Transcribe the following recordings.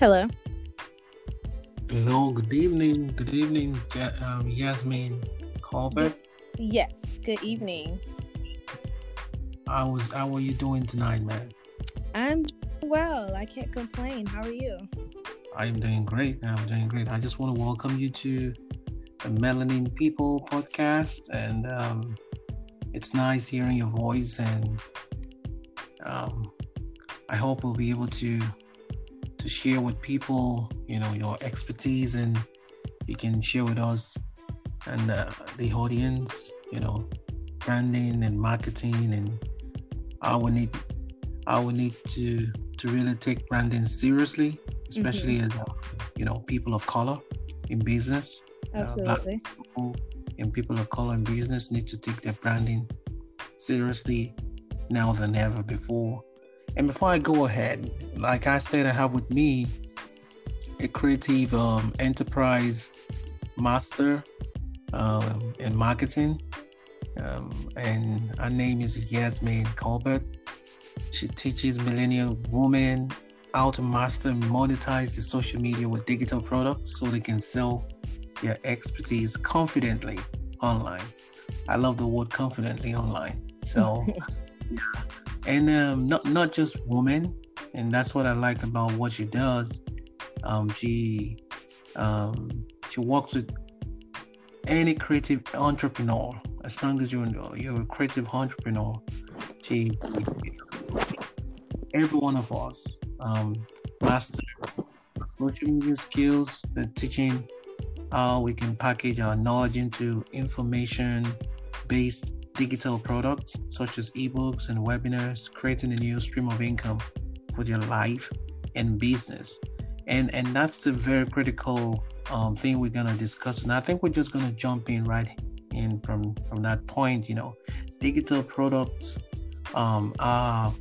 Hello. Hello, good evening. Good evening, um, Yasmin Colbert. Yes, good evening. How was how are you doing tonight, man? I'm well. I can't complain. How are you? I'm doing great. I'm doing great. I just want to welcome you to the Melanin People podcast, and um, it's nice hearing your voice, and um, I hope we'll be able to to share with people, you know, your expertise, and you can share with us and uh, the audience, you know, branding and marketing, and I we need I we need to to really take branding seriously especially mm-hmm. as uh, you know people of color in business. Absolutely. Uh, people and people of color in business need to take their branding seriously now than ever before. And before I go ahead, like I said, I have with me a creative um, enterprise master um, in marketing, um, and her name is Yasmin Colbert. She teaches millennial women how to master and monetize the social media with digital products so they can sell their expertise confidently online. I love the word confidently online. So, yeah. and um, not not just women, and that's what I like about what she does. Um, she um, she works with any creative entrepreneur. As long as you're you're a creative entrepreneur, she every one of us um, master social media skills, the teaching how we can package our knowledge into information based digital products such as ebooks and webinars, creating a new stream of income for their life and business. And and that's a very critical um, thing we're gonna discuss. And I think we're just gonna jump in right in from from that point. You know, digital products um, are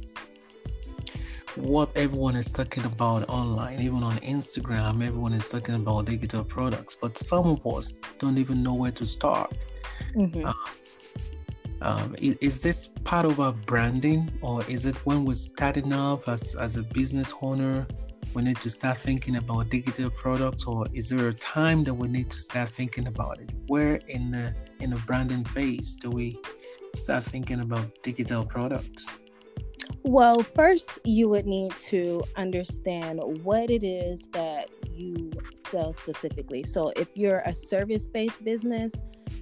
what everyone is talking about online, even on Instagram, everyone is talking about digital products, but some of us don't even know where to start. Mm-hmm. Uh, um, is, is, this part of our branding, or is it when we're starting off as, as a business owner, we need to start thinking about digital products, or is there a time that we need to start thinking about it? Where in the in the branding phase do we start thinking about digital products? Well, first, you would need to understand what it is that you sell specifically. So, if you're a service based business,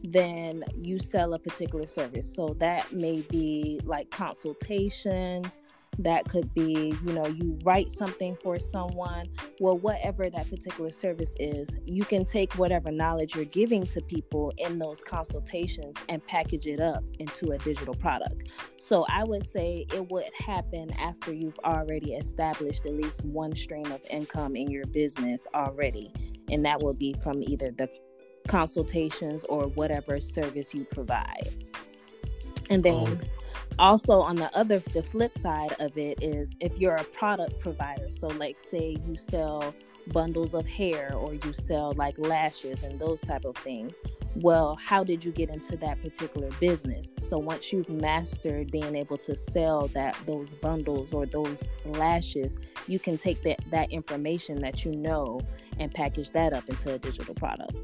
then you sell a particular service. So, that may be like consultations, that could be you know you write something for someone. Well whatever that particular service is you can take whatever knowledge you're giving to people in those consultations and package it up into a digital product. So i would say it would happen after you've already established at least one stream of income in your business already. And that will be from either the consultations or whatever service you provide. And then oh. also on the other the flip side of it is if you're a product provider so like say you sell bundles of hair or you sell like lashes and those type of things well how did you get into that particular business? So once you've mastered being able to sell that those bundles or those lashes you can take that that information that you know and package that up into a digital product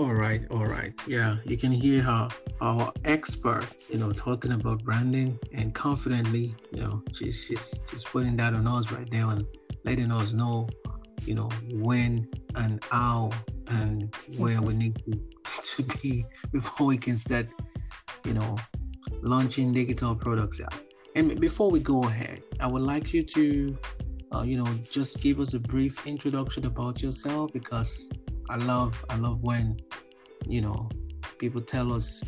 all right, all right. Yeah, you can hear how our expert, you know, talking about branding and confidently, you know, she's she's she's putting that on us right there and letting us know, you know, when and how and where we need to, be before we can start, you know, launching digital products out. And before we go ahead, I would like you to, uh, you know, just give us a brief introduction about yourself because I love I love when you know people tell us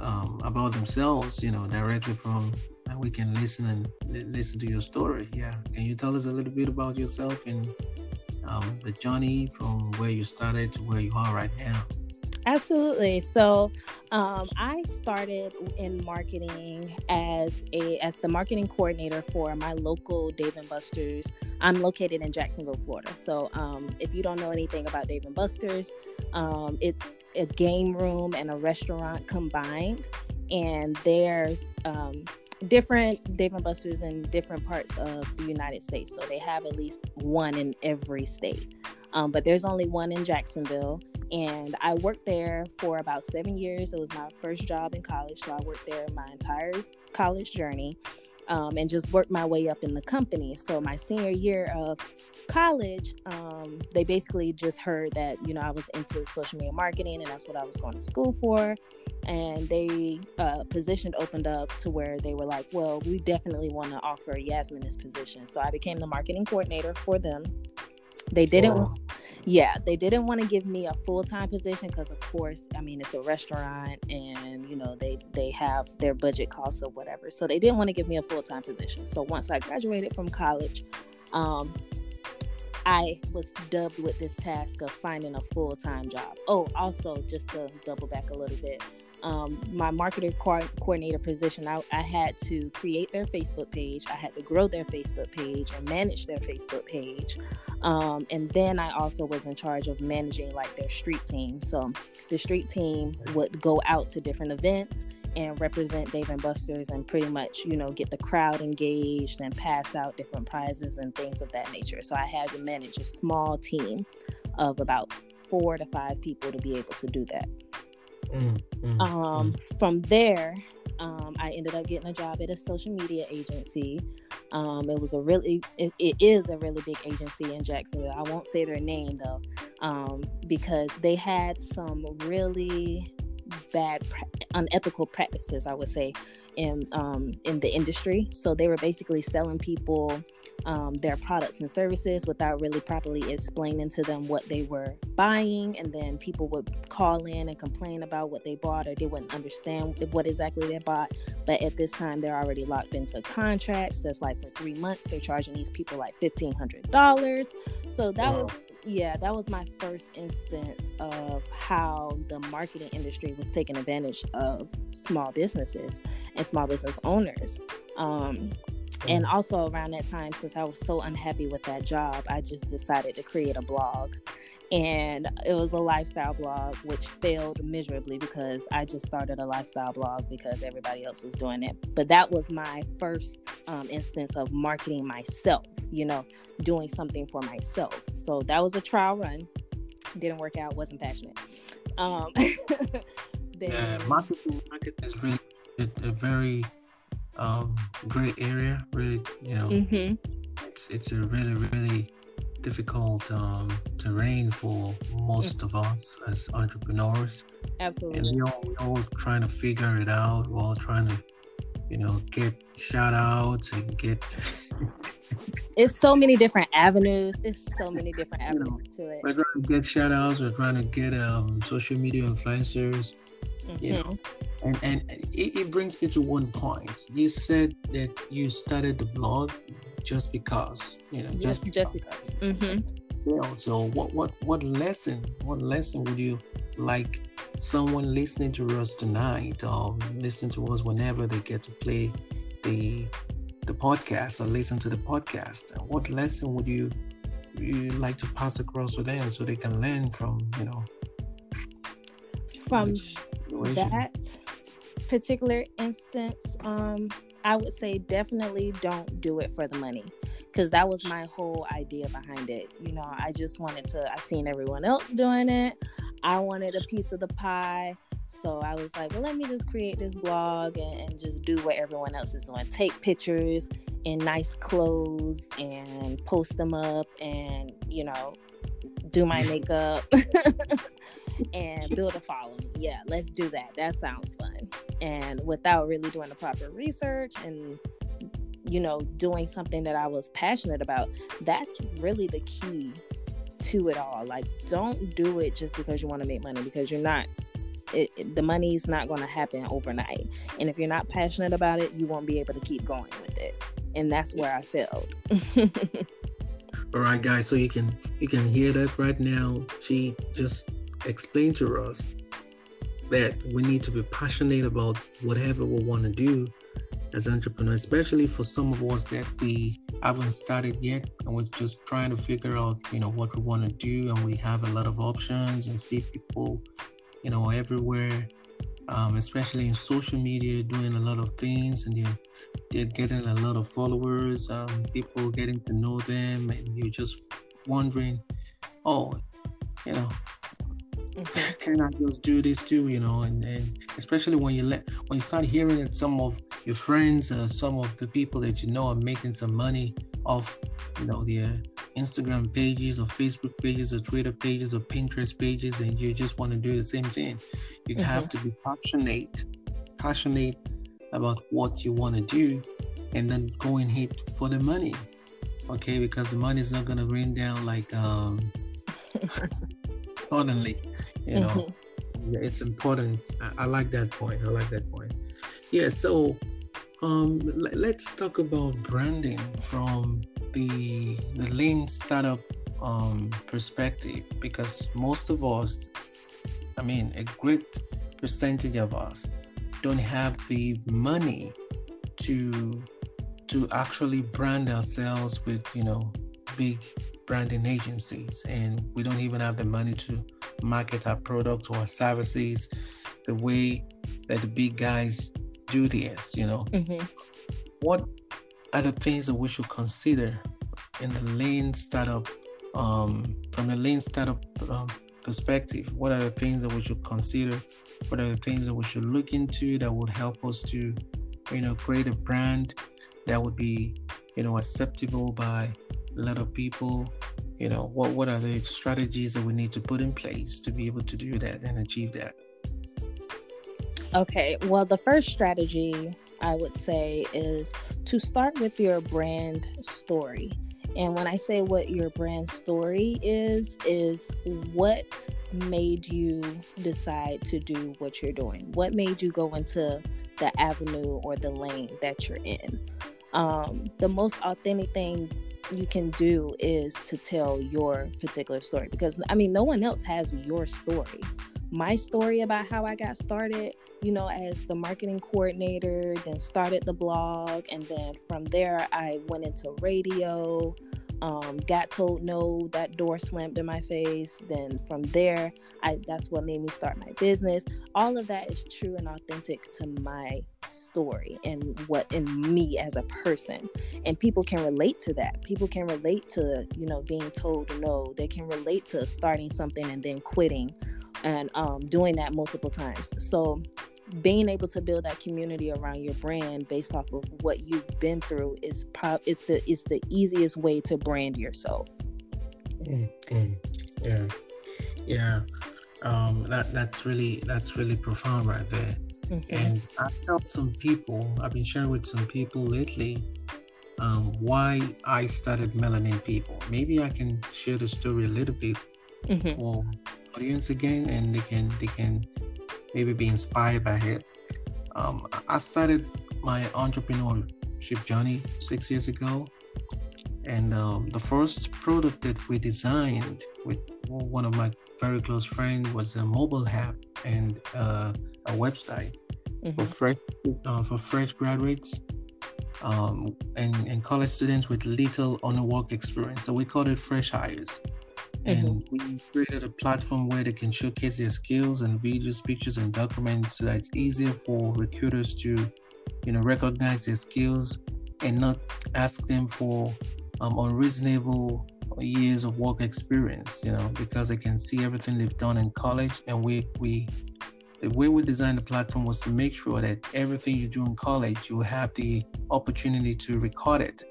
um, about themselves, you know, directly from and we can listen and listen to your story. Yeah, can you tell us a little bit about yourself and um, the journey from where you started to where you are right now? Absolutely. So, um, I started in marketing as a as the marketing coordinator for my local Dave and Buster's. I'm located in Jacksonville, Florida. So, um, if you don't know anything about Dave and Buster's, um, it's a game room and a restaurant combined, and there's um, different Dave and Buster's in different parts of the United States. So they have at least one in every state. Um, but there's only one in Jacksonville. And I worked there for about seven years. It was my first job in college. So I worked there my entire college journey um, and just worked my way up in the company. So my senior year of college, um, they basically just heard that, you know, I was into social media marketing and that's what I was going to school for and they uh, position opened up to where they were like, well, we definitely want to offer Yasmin this position. So I became the marketing coordinator for them. They didn't, yeah, they didn't want to give me a full time position because, of course, I mean it's a restaurant, and you know they they have their budget costs or whatever. So they didn't want to give me a full time position. So once I graduated from college, um, I was dubbed with this task of finding a full time job. Oh, also, just to double back a little bit, um, my marketer co- coordinator position, I, I, had to create their Facebook page. I had to grow their Facebook page and manage their Facebook page. Um, and then I also was in charge of managing like their street team. So the street team would go out to different events and represent Dave and Buster's and pretty much, you know, get the crowd engaged and pass out different prizes and things of that nature. So I had to manage a small team of about four to five people to be able to do that. Mm, mm, um, mm. From there, um, I ended up getting a job at a social media agency. Um, it was a really, it, it is a really big agency in Jacksonville. I won't say their name though, um, because they had some really bad, unethical practices. I would say in um, in the industry. So they were basically selling people um, their products and services without really properly explaining to them what they were buying, and then people would call in and complain about what they bought or they wouldn't understand what exactly they bought. But at this time, they're already locked into contracts. That's like for three months, they're charging these people like fifteen hundred dollars. So that wow. was yeah, that was my first instance of how the marketing industry was taking advantage of small businesses and small business owners. Um, and mm. also around that time, since I was so unhappy with that job, I just decided to create a blog. And it was a lifestyle blog which failed miserably because i just started a lifestyle blog because everybody else was doing it. But that was my first um, instance of marketing myself you know doing something for myself. So that was a trial run. Didn't work out wasn't passionate. Um then, yeah marketing market is really a very um great area really you know mm-hmm. it's it's a really really difficult um, terrain for most of us as entrepreneurs. Absolutely. And we all we all trying to figure it out. We're all trying to, you know, get shout outs and get. it's so many different avenues. It's so many different avenues you know, to it. We're trying to get shout outs. We're trying to get um, social media influencers. Mm-hmm. You know, and and it, it brings me to one point. You said that you started the blog just because you know just, just because, because. Mm-hmm. You know, so what what what lesson what lesson would you like someone listening to us tonight or listen to us whenever they get to play the the podcast or listen to the podcast what lesson would you you like to pass across to them so they can learn from you know from that particular instance um I would say definitely don't do it for the money because that was my whole idea behind it. You know, I just wanted to, I seen everyone else doing it. I wanted a piece of the pie. So I was like, well, let me just create this blog and, and just do what everyone else is doing. Take pictures in nice clothes and post them up and, you know, do my makeup and build a following. Yeah, let's do that. That sounds fun. And without really doing the proper research and you know, doing something that I was passionate about, that's really the key to it all. Like, don't do it just because you want to make money because you're not. It, it, the money's not going to happen overnight, and if you're not passionate about it, you won't be able to keep going with it. And that's where I failed. all right, guys. So you can you can hear that right now. She just explained to us that we need to be passionate about whatever we want to do as entrepreneurs, especially for some of us that we haven't started yet and we're just trying to figure out, you know, what we want to do and we have a lot of options and see people, you know, everywhere. um, especially in social media, doing a lot of things, and they're they're getting a lot of followers. Um, people getting to know them, and you're just wondering, oh, you know, mm-hmm. can I just do this too? You know, and, and especially when you let when you start hearing that some of your friends, uh, some of the people that you know are making some money off, you know, their Instagram pages or Facebook pages or Twitter pages or Pinterest pages, and you just want to do the same thing. You mm-hmm. have to be passionate, passionate about what you want to do, and then go and hit for the money. Okay, because the money is not gonna rain down like um suddenly, you know. Mm-hmm. It's important. I, I like that point. I like that point. Yeah. So um, let's talk about branding from the the lean startup um, perspective because most of us, I mean, a great percentage of us don't have the money to to actually brand ourselves with you know big branding agencies and we don't even have the money to market our products or our services the way that the big guys do this, you know. Mm-hmm. What are the things that we should consider in the lean startup, um, from the lean startup um, perspective? What are the things that we should consider? What are the things that we should look into that would help us to, you know, create a brand that would be, you know, acceptable by of people? You know, what what are the strategies that we need to put in place to be able to do that and achieve that? Okay, well, the first strategy I would say is to start with your brand story. And when I say what your brand story is, is what made you decide to do what you're doing? What made you go into the avenue or the lane that you're in? Um, the most authentic thing you can do is to tell your particular story because I mean, no one else has your story my story about how I got started, you know, as the marketing coordinator, then started the blog, and then from there I went into radio. Um, got told no, that door slammed in my face. Then from there, I that's what made me start my business. All of that is true and authentic to my story and what in me as a person. And people can relate to that. People can relate to, you know, being told no. They can relate to starting something and then quitting and um, doing that multiple times. So being able to build that community around your brand based off of what you've been through is pro- is the is the easiest way to brand yourself. Mm-hmm. Yeah, yeah. Um, that that's really that's really profound right there. Mm-hmm. And I've helped some people. I've been sharing with some people lately um, why I started Melanin People. Maybe I can share the story a little bit mm-hmm. for audience again and they can they can maybe be inspired by it um, i started my entrepreneurship journey six years ago and um, the first product that we designed with one of my very close friends was a mobile app and uh, a website mm-hmm. for fresh uh, for fresh graduates um, and, and college students with little on the work experience. So we called it Fresh Hires and mm-hmm. we created a platform where they can showcase their skills and videos, pictures, and documents so that it's easier for recruiters to, you know, recognize their skills and not ask them for um, unreasonable years of work experience. You know, because they can see everything they've done in college, and we we the way we designed the platform was to make sure that everything you do in college, you have the opportunity to record it.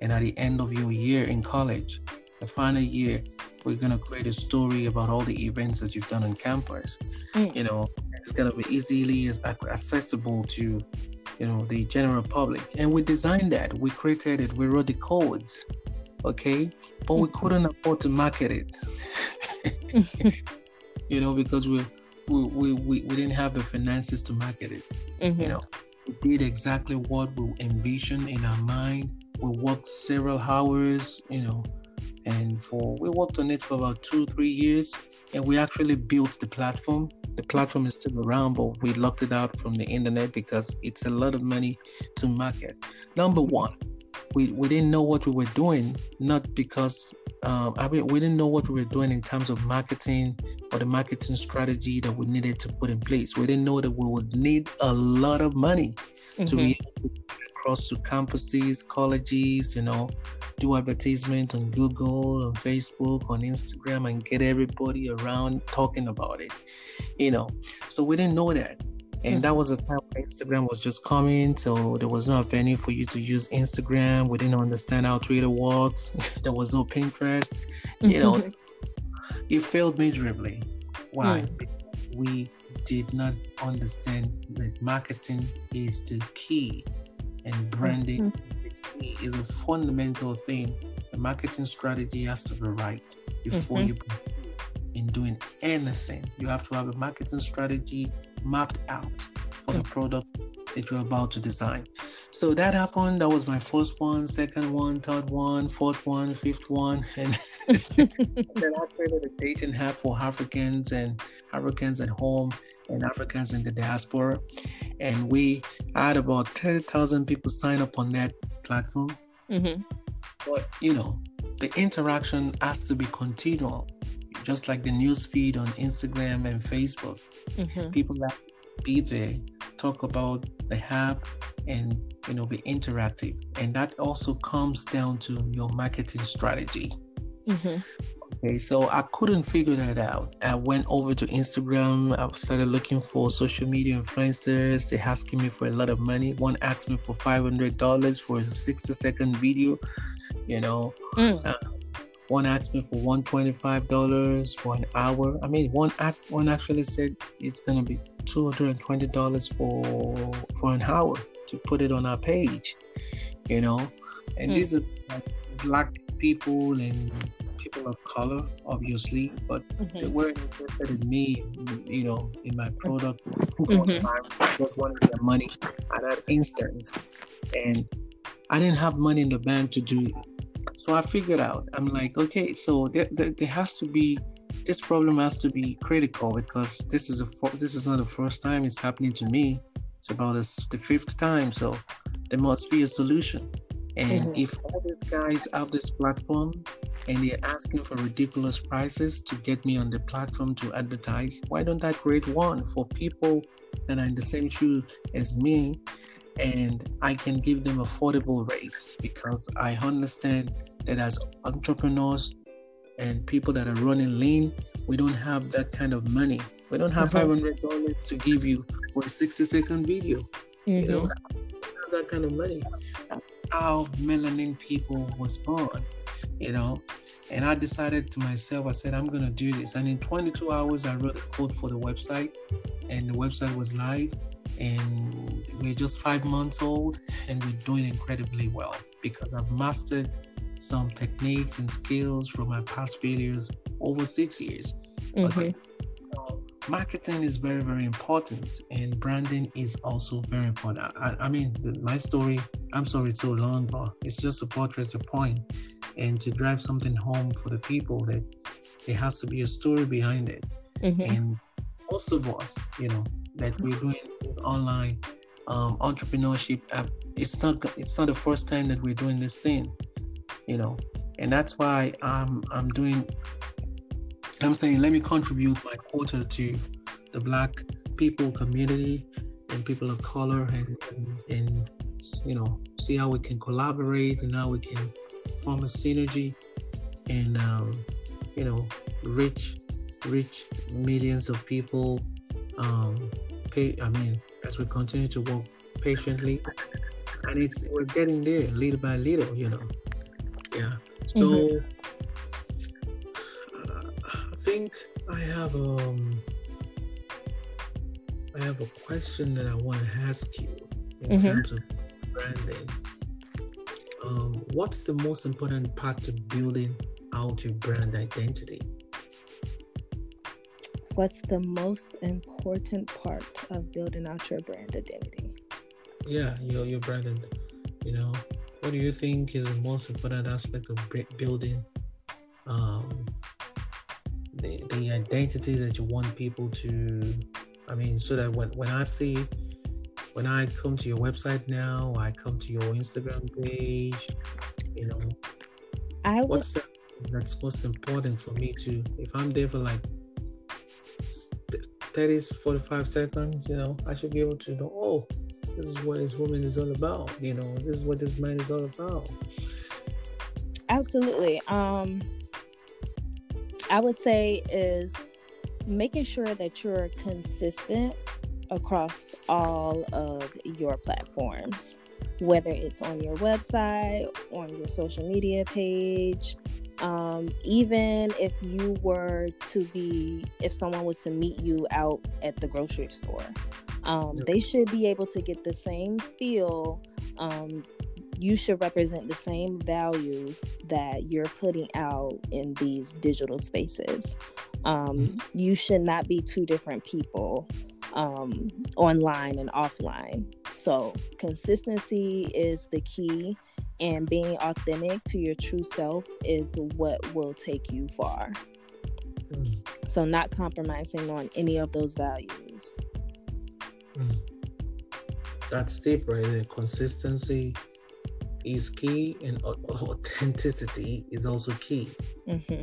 And at the end of your year in college, the final year, we're gonna create a story about all the events that you've done on campus. Mm. You know, it's gonna be easily accessible to, you know, the general public. And we designed that. We created it. We wrote the codes. Okay, but we couldn't afford to market it. you know, because we we, we, we, we didn't have the finances to market it. Mm-hmm. You know, we did exactly what we envisioned in our mind. We worked several hours, you know, and for we worked on it for about two three years and we actually built the platform the platform is still around but we locked it out from the internet because it's a lot of money to market number one we, we didn't know what we were doing not because um, I mean, we didn't know what we were doing in terms of marketing or the marketing strategy that we needed to put in place. We didn't know that we would need a lot of money mm-hmm. to be able to across to campuses, colleges, you know, do advertisement on Google, on Facebook, on Instagram, and get everybody around talking about it. You know, so we didn't know that. And that was a time when Instagram was just coming, so there was no venue for you to use Instagram. We didn't understand how Twitter works. there was no Pinterest. You know, it failed miserably. Why? Mm. Because we did not understand that marketing is the key and branding mm-hmm. is the key, is a fundamental thing. The marketing strategy has to be right before mm-hmm. you proceed in doing anything. You have to have a marketing strategy mapped out for the product that you're about to design. So that happened. That was my first one, second one, third one, fourth one, fifth one. And then I created a dating app for Africans and Africans at home and Africans in the diaspora. And we had about 30,000 people sign up on that platform. Mm-hmm. But, you know, the interaction has to be continual just like the news feed on Instagram and Facebook. Mm-hmm. People that be there, talk about the app, and you know be interactive, and that also comes down to your marketing strategy. Mm-hmm. Okay, so I couldn't figure that out. I went over to Instagram. I started looking for social media influencers. They asking me for a lot of money. One asked me for five hundred dollars for a sixty second video. You know, mm. uh, one asked me for one twenty-five dollars for an hour. I mean, one act one actually said it's gonna be two hundred and twenty dollars for for an hour to put it on our page. You know, and mm. these are like black people and people of color, obviously, but mm-hmm. they weren't interested in me, you know, in my product. Mm-hmm. Just wanted their money at that instance, and I didn't have money in the bank to do it so I figured out, I'm like, okay, so there, there, there has to be this problem has to be critical because this is a this is not the first time it's happening to me. It's about this, the fifth time, so there must be a solution. And mm-hmm. if all these guys have this platform and they're asking for ridiculous prices to get me on the platform to advertise, why don't I create one for people that are in the same shoe as me and I can give them affordable rates because I understand that as entrepreneurs and people that are running lean, we don't have that kind of money. We don't have five hundred dollars to give you for a sixty second video. Mm-hmm. You know, mm-hmm. that kind of money. That's how melanin people was born. You know, and I decided to myself, I said I'm gonna do this. And in 22 hours, I wrote the code for the website, and the website was live. And we're just five months old, and we're doing incredibly well because I've mastered some techniques and skills from my past failures over six years. Mm-hmm. Okay. marketing is very, very important, and branding is also very important. I, I mean, the, my story, I'm sorry it's so long, but it's just to portray the point and to drive something home for the people that there has to be a story behind it. Mm-hmm. And most of us, you know, that we're doing this online um, entrepreneurship app, it's not it's not the first time that we're doing this thing you know and that's why i'm i'm doing i'm saying let me contribute my quota to the black people community and people of color and, and, and you know see how we can collaborate and how we can form a synergy and um, you know reach reach millions of people um pay, i mean as we continue to work patiently. And it's we're getting there little by little you know yeah. So mm-hmm. uh, i think i have um i have a question that i want to ask you in mm-hmm. terms of branding. Um, what's the most important part to building out your brand identity? What's the most important part of building out your brand identity? Yeah your your brand you know what do you think is the most important aspect of building um, the, the identity that you want people to i mean so that when, when i see when i come to your website now i come to your instagram page you know i would, what's the that's most important for me too. If I'm there for like 30, 45 seconds, you know, I should be able to know, oh, this is what this woman is all about. You know, this is what this man is all about. Absolutely. Um, I would say is making sure that you're consistent across all of your platforms, whether it's on your website, on your social media page, um, even if you were to be, if someone was to meet you out at the grocery store, um, they should be able to get the same feel. Um, you should represent the same values that you're putting out in these digital spaces. Um, mm-hmm. You should not be two different people um, online and offline. So, consistency is the key, and being authentic to your true self is what will take you far. Mm. So, not compromising on any of those values. Mm. That's deep, right there. Consistency is key, and authenticity is also key. Mm-hmm.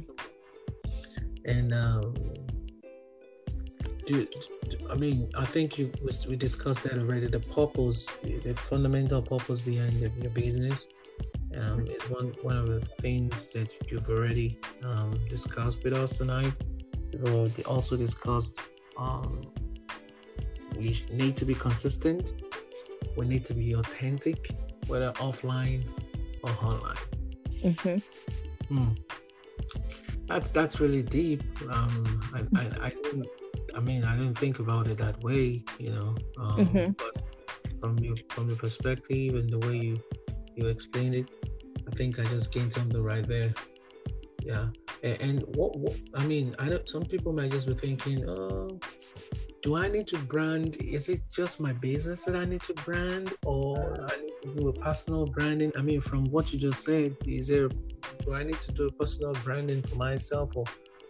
And um, do, I mean, I think you we discussed that already. The purpose, the fundamental purpose behind the, your business, um, is one one of the things that you've already um, discussed with us tonight. We've also discussed um, we need to be consistent. We need to be authentic, whether offline or online. Mm-hmm. Mm. That's that's really deep. Um, I, I, I I mean, I didn't think about it that way, you know. Um, mm-hmm. But from your from your perspective and the way you you explained it, I think I just gained something right there. Yeah. And, and what, what I mean, I don't. Some people might just be thinking, oh, do I need to brand? Is it just my business that I need to brand, or I need to do a personal branding? I mean, from what you just said, is there? Do I need to do a personal branding for myself, or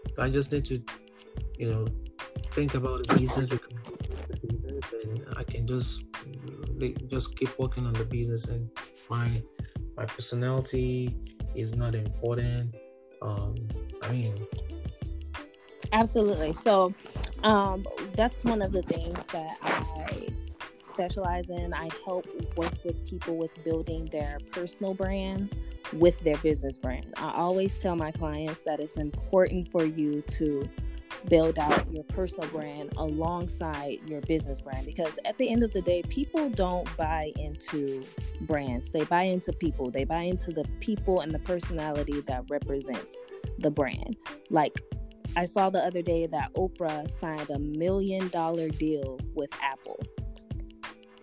do I just need to, you know, think about the business and I can just just keep working on the business and my my personality is not important. Um, I mean, absolutely. So, um, that's one of the things that I specialize in. I help work with people with building their personal brands with their business brand. I always tell my clients that it's important for you to build out your personal brand alongside your business brand because at the end of the day people don't buy into brands they buy into people they buy into the people and the personality that represents the brand like i saw the other day that oprah signed a million dollar deal with apple.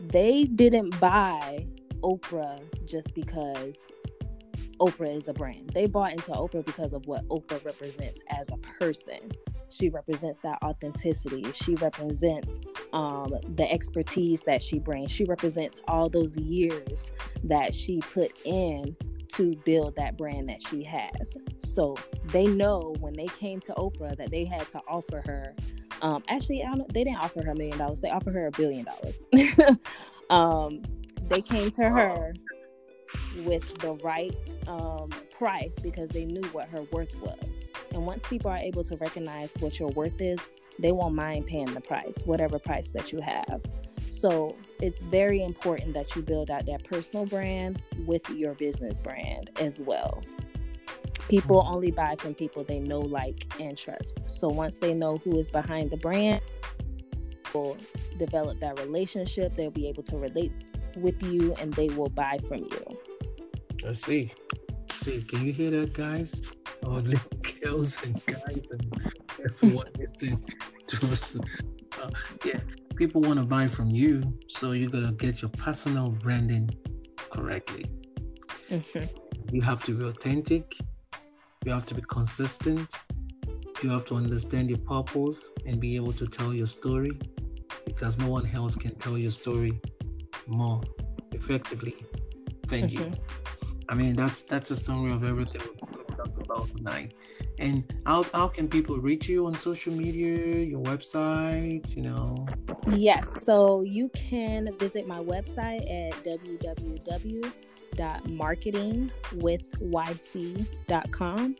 They didn't buy oprah just because Oprah is a brand. They bought into Oprah because of what Oprah represents as a person. She represents that authenticity. She represents um, the expertise that she brings. She represents all those years that she put in to build that brand that she has so they know when they came to oprah that they had to offer her um, actually I don't, they didn't offer her a million dollars they offered her a billion dollars um, they came to her with the right um, price because they knew what her worth was. And once people are able to recognize what your worth is, they won't mind paying the price, whatever price that you have. So it's very important that you build out that personal brand with your business brand as well. People only buy from people they know, like, and trust. So once they know who is behind the brand, will develop that relationship. They'll be able to relate with you and they will buy from you. I see. See, can you hear that, guys? All the girls and guys and everyone listening to us. Uh, yeah, people want to buy from you, so you gotta get your personal branding correctly. Mm-hmm. You have to be authentic. You have to be consistent. You have to understand your purpose and be able to tell your story because no one else can tell your story more effectively than mm-hmm. you. I mean, that's that's a summary of everything we talked about tonight. And how how can people reach you on social media, your website, you know? Yes, so you can visit my website at www www.marketingwithyc.com.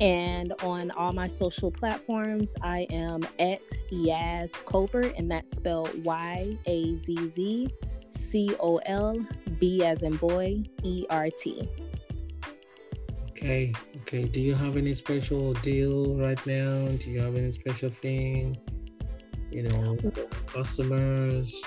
And on all my social platforms, I am at Yazz Colbert, and that's spelled Y A Z Z C O L B as in boy E R T. Okay, okay. Do you have any special deal right now? Do you have any special thing? You know, customers.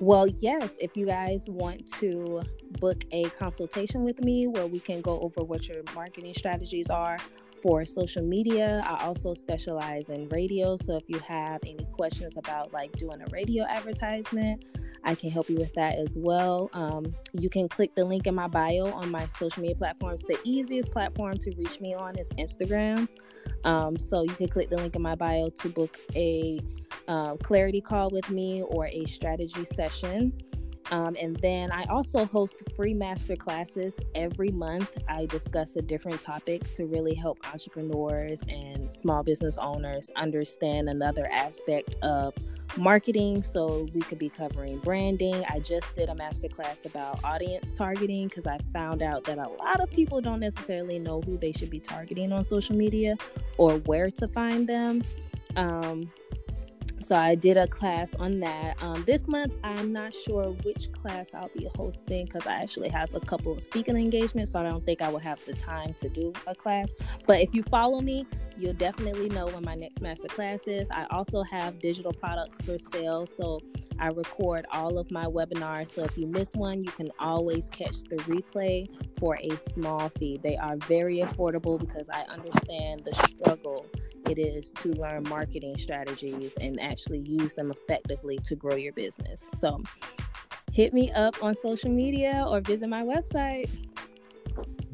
Well, yes, if you guys want to book a consultation with me where we can go over what your marketing strategies are for social media, I also specialize in radio. So if you have any questions about like doing a radio advertisement, I can help you with that as well. Um, you can click the link in my bio on my social media platforms. The easiest platform to reach me on is Instagram. Um, so you can click the link in my bio to book a um, clarity call with me or a strategy session. Um, and then I also host free master classes every month. I discuss a different topic to really help entrepreneurs and small business owners understand another aspect of marketing. So we could be covering branding. I just did a master class about audience targeting because I found out that a lot of people don't necessarily know who they should be targeting on social media or where to find them. Um, so I did a class on that. Um, this month, I'm not sure which class I'll be hosting because I actually have a couple of speaking engagements, so I don't think I will have the time to do a class. But if you follow me, you'll definitely know when my next master class is. I also have digital products for sale, so I record all of my webinars. So if you miss one, you can always catch the replay for a small fee. They are very affordable because I understand the struggle it is to learn marketing strategies and actually use them effectively to grow your business. So hit me up on social media or visit my website.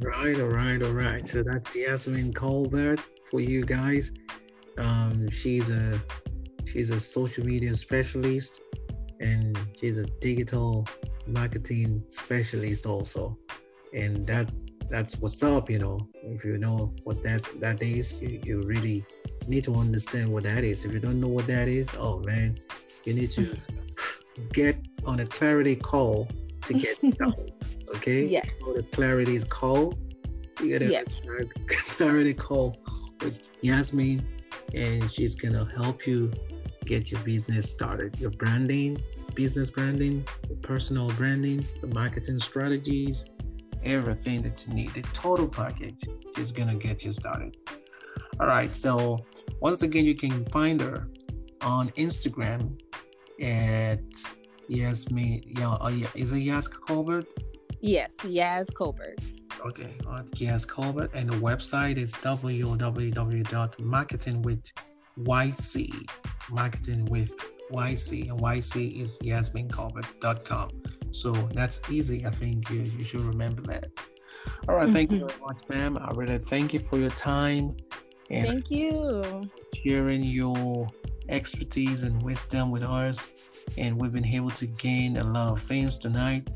Right, all right, all right. So that's Yasmin Colbert for you guys. Um, she's a she's a social media specialist and she's a digital marketing specialist also and that's that's what's up you know if you know what that that is you, you really need to understand what that is if you don't know what that is oh man you need to get on a clarity call to get started okay yeah so the clarity is call you get a yeah. clarity call with yasmin and she's gonna help you get your business started your branding business branding your personal branding the marketing strategies everything that you need. The total package is gonna get you started. All right. So once again, you can find her on Instagram at Yasmin. Yeah, uh, yeah. Is it Yazz Colbert? Yes, Yazz Colbert. Okay, at Yazz Colbert, and the website is www.marketingwithyc. Marketing with YC, and YC is yasmincolbert.com. So that's easy. I think you, you should remember that. All right, thank mm-hmm. you very much, ma'am. I really thank you for your time and thank you sharing your expertise and wisdom with us. And we've been able to gain a lot of things tonight.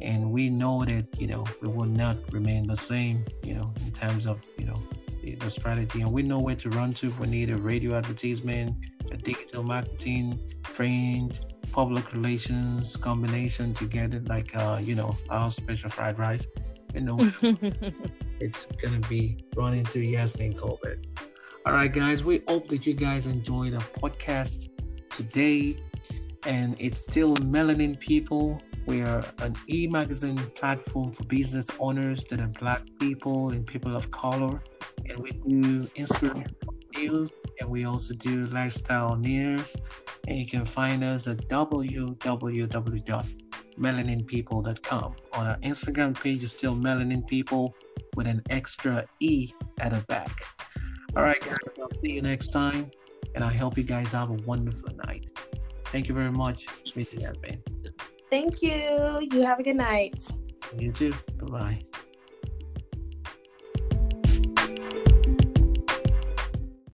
And we know that you know we will not remain the same, you know, in terms of you know the, the strategy. And we know where to run to if we need a radio advertisement, a digital marketing, fringe, public relations combination together, like uh, you know, our special fried rice. You know, it's gonna be run into Yasmin Colbert. All right, guys, we hope that you guys enjoyed the podcast today. And it's still Melanin People. We are an e magazine platform for business owners that are Black people and people of color. And we do Instagram news and we also do lifestyle news and you can find us at www.melaninpeople.com on our instagram page is still melanin people with an extra e at the back. All right guys i'll see you next time and i hope you guys have a wonderful night. Thank you very much. Thank you. You have a good night. You too. Bye-bye